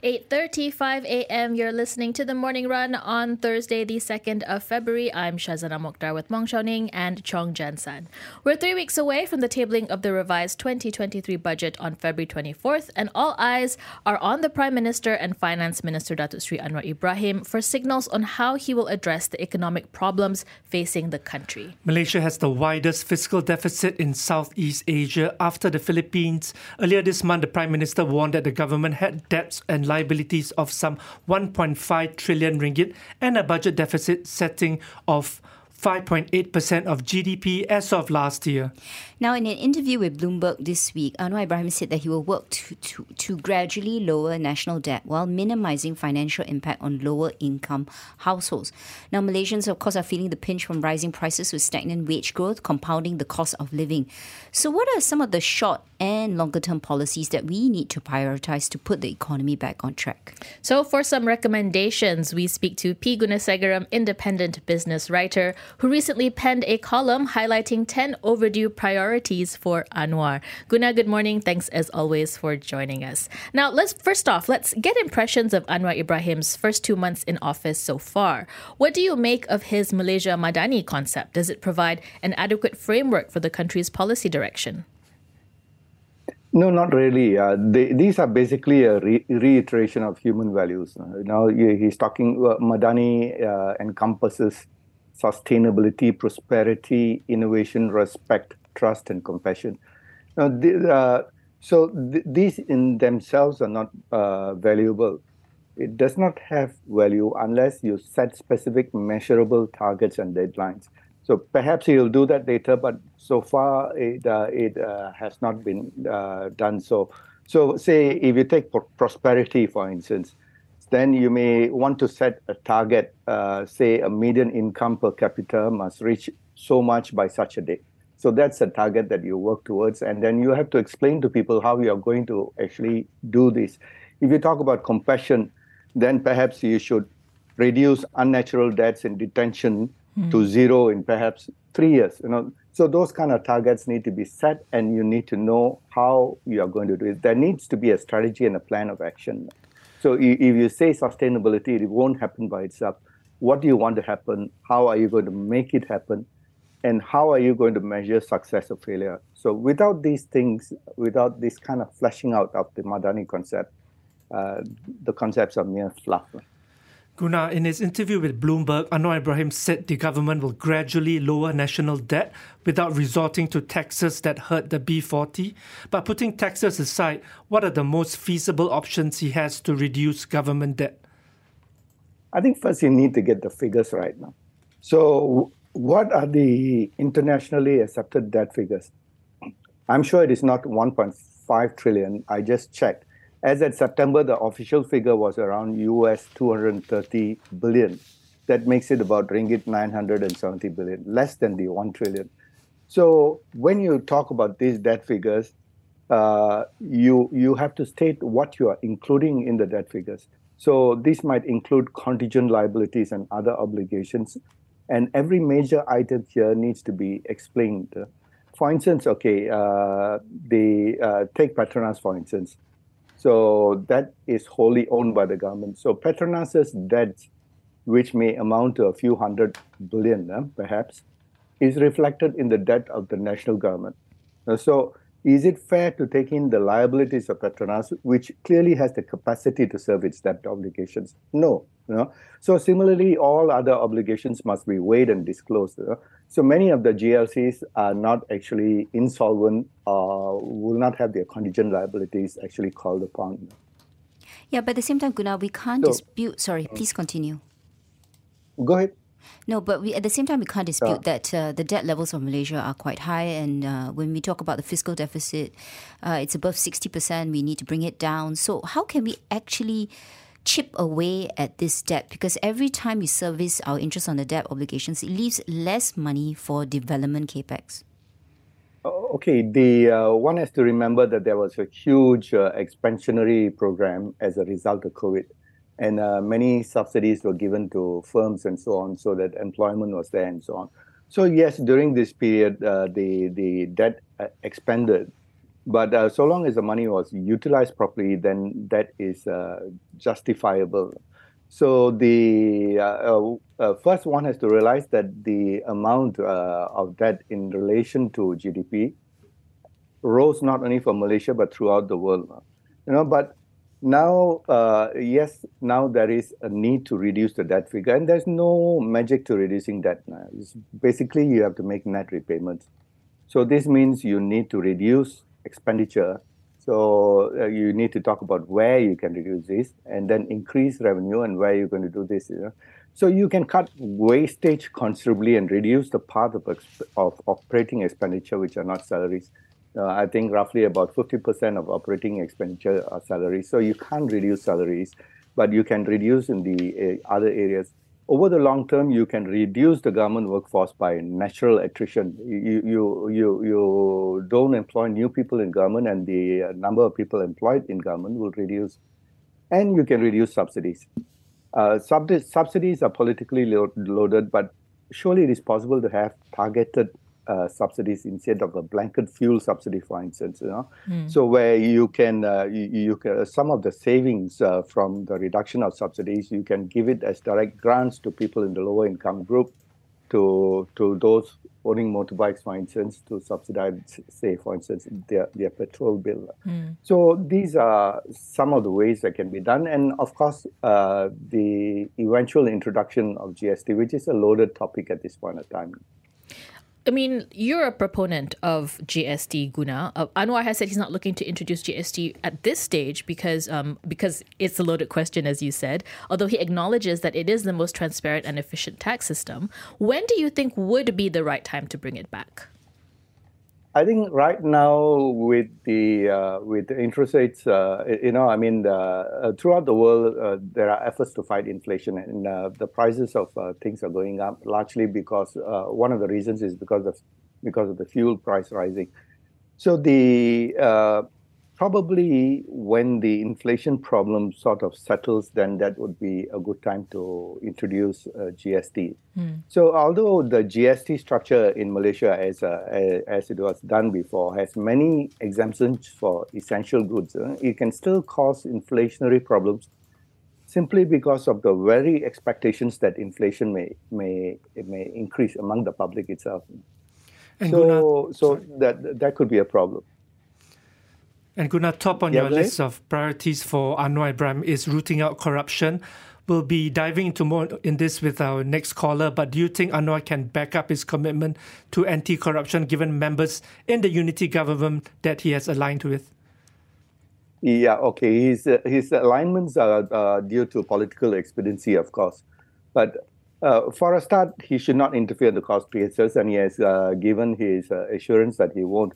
8.35 a.m. You're listening to The Morning Run on Thursday, the 2nd of February. I'm Shazana Mokhtar with Mong Ning and Chong Jansan. We're three weeks away from the tabling of the revised 2023 budget on February 24th, and all eyes are on the Prime Minister and Finance Minister Datuk Seri Anwar Ibrahim for signals on how he will address the economic problems facing the country. Malaysia has the widest fiscal deficit in Southeast Asia after the Philippines. Earlier this month, the Prime Minister warned that the government had debts and liabilities of some 1.5 trillion ringgit and a budget deficit setting of 5.8% of GDP as of last year. Now, in an interview with Bloomberg this week, Anwar Ibrahim said that he will work to, to, to gradually lower national debt while minimizing financial impact on lower income households. Now, Malaysians, of course, are feeling the pinch from rising prices with stagnant wage growth, compounding the cost of living. So, what are some of the short and longer term policies that we need to prioritize to put the economy back on track? So, for some recommendations, we speak to P. Gunasegaram, independent business writer who recently penned a column highlighting 10 overdue priorities for Anwar. Guna, good morning. Thanks as always for joining us. Now, let's first off, let's get impressions of Anwar Ibrahim's first two months in office so far. What do you make of his Malaysia Madani concept? Does it provide an adequate framework for the country's policy direction? No, not really. Uh, they, these are basically a re- reiteration of human values. Uh, now he's talking. Uh, Madani uh, encompasses sustainability, prosperity, innovation, respect, trust, and compassion. Now, the, uh, so th- these in themselves are not uh, valuable. It does not have value unless you set specific measurable targets and deadlines. So perhaps you'll do that later, but so far it, uh, it uh, has not been uh, done so. So say if you take prosperity, for instance, then you may want to set a target, uh, say a median income per capita must reach so much by such a date. So that's a target that you work towards. And then you have to explain to people how you are going to actually do this. If you talk about compassion, then perhaps you should reduce unnatural deaths in detention mm. to zero in perhaps three years. You know, so those kind of targets need to be set, and you need to know how you are going to do it. There needs to be a strategy and a plan of action. So if you say sustainability, it won't happen by itself. What do you want to happen? How are you going to make it happen? And how are you going to measure success or failure? So without these things, without this kind of fleshing out of the Madani concept, uh, the concepts are mere fluff. Guna, in his interview with Bloomberg, Anwar Ibrahim said the government will gradually lower national debt without resorting to taxes that hurt the B40. But putting taxes aside, what are the most feasible options he has to reduce government debt? I think first you need to get the figures right now. So, what are the internationally accepted debt figures? I'm sure it is not 1.5 trillion. I just checked. As at September, the official figure was around US 230 billion. That makes it about ringgit 970 billion, less than the 1 trillion. So when you talk about these debt figures, uh, you you have to state what you are including in the debt figures. So this might include contingent liabilities and other obligations, and every major item here needs to be explained. For instance, okay, uh, the uh, take Petronas for instance. So that is wholly owned by the government. So Petronas's debt, which may amount to a few hundred billion, uh, perhaps, is reflected in the debt of the national government. So is it fair to take in the liabilities of Petronas, which clearly has the capacity to serve its debt obligations? No. You know? So similarly, all other obligations must be weighed and disclosed. You know? So many of the GLCs are not actually insolvent or will not have their contingent liabilities actually called upon. Yeah, but at the same time, Guna, we can't so, dispute. Sorry, please continue. Go ahead. No, but we, at the same time, we can't dispute yeah. that uh, the debt levels of Malaysia are quite high. And uh, when we talk about the fiscal deficit, uh, it's above 60%. We need to bring it down. So, how can we actually chip away at this debt because every time we service our interest on the debt obligations, it leaves less money for development capex. Oh, okay, the uh, one has to remember that there was a huge uh, expansionary program as a result of COVID, and uh, many subsidies were given to firms and so on, so that employment was there and so on. So yes, during this period, uh, the the debt uh, expanded, but uh, so long as the money was utilized properly, then that is uh, justifiable. So the uh, uh, first one has to realize that the amount of debt in relation to GDP rose not only for Malaysia but throughout the world. You know, but now, uh, yes, now there is a need to reduce the debt figure, and there's no magic to reducing debt. It's basically, you have to make net repayments. So this means you need to reduce expenditure. So uh, you need to talk about where you can reduce this, and then increase revenue and where you're going to do this. You know? So you can cut wastage considerably and reduce the part of, of operating expenditure which are not salaries uh, I think roughly about 50% of operating expenditure are salaries. So you can't reduce salaries, but you can reduce in the uh, other areas. Over the long term, you can reduce the government workforce by natural attrition. You, you, you, you don't employ new people in government, and the number of people employed in government will reduce. And you can reduce subsidies. Uh, subsidies are politically loaded, but surely it is possible to have targeted uh, subsidies instead of a blanket fuel subsidy, for instance. You know, mm. so where you can uh, you, you, can some of the savings uh, from the reduction of subsidies you can give it as direct grants to people in the lower income group, to to those owning motorbikes, for instance, to subsidize, say, for instance, their their petrol bill. Mm. So these are some of the ways that can be done, and of course, uh, the eventual introduction of GST, which is a loaded topic at this point of time. I mean, you're a proponent of GST, Guna. Uh, Anwar has said he's not looking to introduce GST at this stage because um, because it's a loaded question, as you said. Although he acknowledges that it is the most transparent and efficient tax system, when do you think would be the right time to bring it back? I think right now with the uh, with the interest rates, uh, you know, I mean, uh, throughout the world, uh, there are efforts to fight inflation, and uh, the prices of uh, things are going up largely because one of the reasons is because of because of the fuel price rising. So the probably when the inflation problem sort of settles, then that would be a good time to introduce uh, GST. Mm. So, although the GST structure in Malaysia, as uh, as it was done before, has many exemptions for essential goods, uh, it can still cause inflationary problems simply because of the very expectations that inflation may may may increase among the public itself. And so, so that that could be a problem. And Guna, top on yeah, your list of priorities for Anwar Ibrahim is rooting out corruption. We'll be diving into more in this with our next caller, but do you think Anwar can back up his commitment to anti corruption given members in the unity government that he has aligned with? Yeah, okay. His, uh, his alignments are uh, due to political expediency, of course. But uh, for a start, he should not interfere in the cost cases, and he has uh, given his uh, assurance that he won't.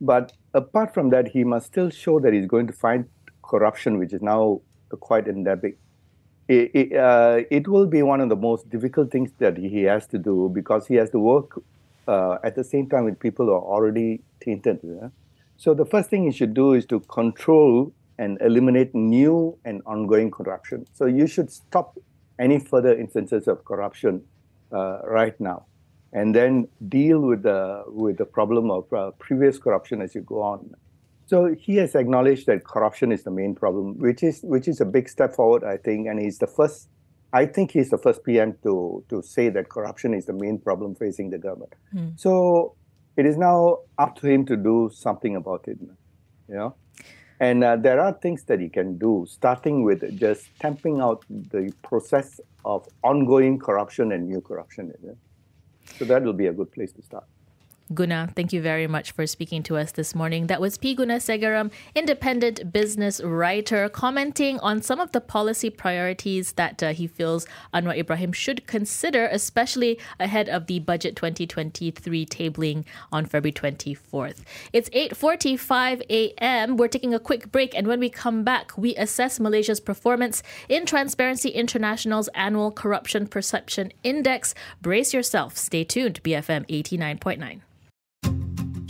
But apart from that, he must still show that he's going to fight corruption, which is now quite endemic. It, it, uh, it, will be one of the most difficult things that he has to do because he has to work uh, at the same time with people who are already tainted. Yeah? So the first thing he should do is to control and eliminate new and ongoing corruption. So you should stop any further instances of corruption uh, right now and then deal with the with the problem of uh, previous corruption as you go on. So he has acknowledged that corruption is the main problem, which is which is a big step forward, I think, and he's the first. I think he's the first PM to to say that corruption is the main problem facing the government. Mm. So it is now up to him to do something about it, you know. And uh, there are things that he can do, starting with just stamping out the process of ongoing corruption and new corruption. You know? So that will be a good place to start. Guna, thank you very much for speaking to us this morning. That was P. Gunasegaram, independent business writer, commenting on some of the policy priorities that uh, he feels Anwar Ibrahim should consider, especially ahead of the Budget 2023 tabling on February 24th. It's 8.45 a.m. We're taking a quick break, and when we come back, we assess Malaysia's performance in Transparency International's annual Corruption Perception Index. Brace yourself. Stay tuned. BFM 89.9.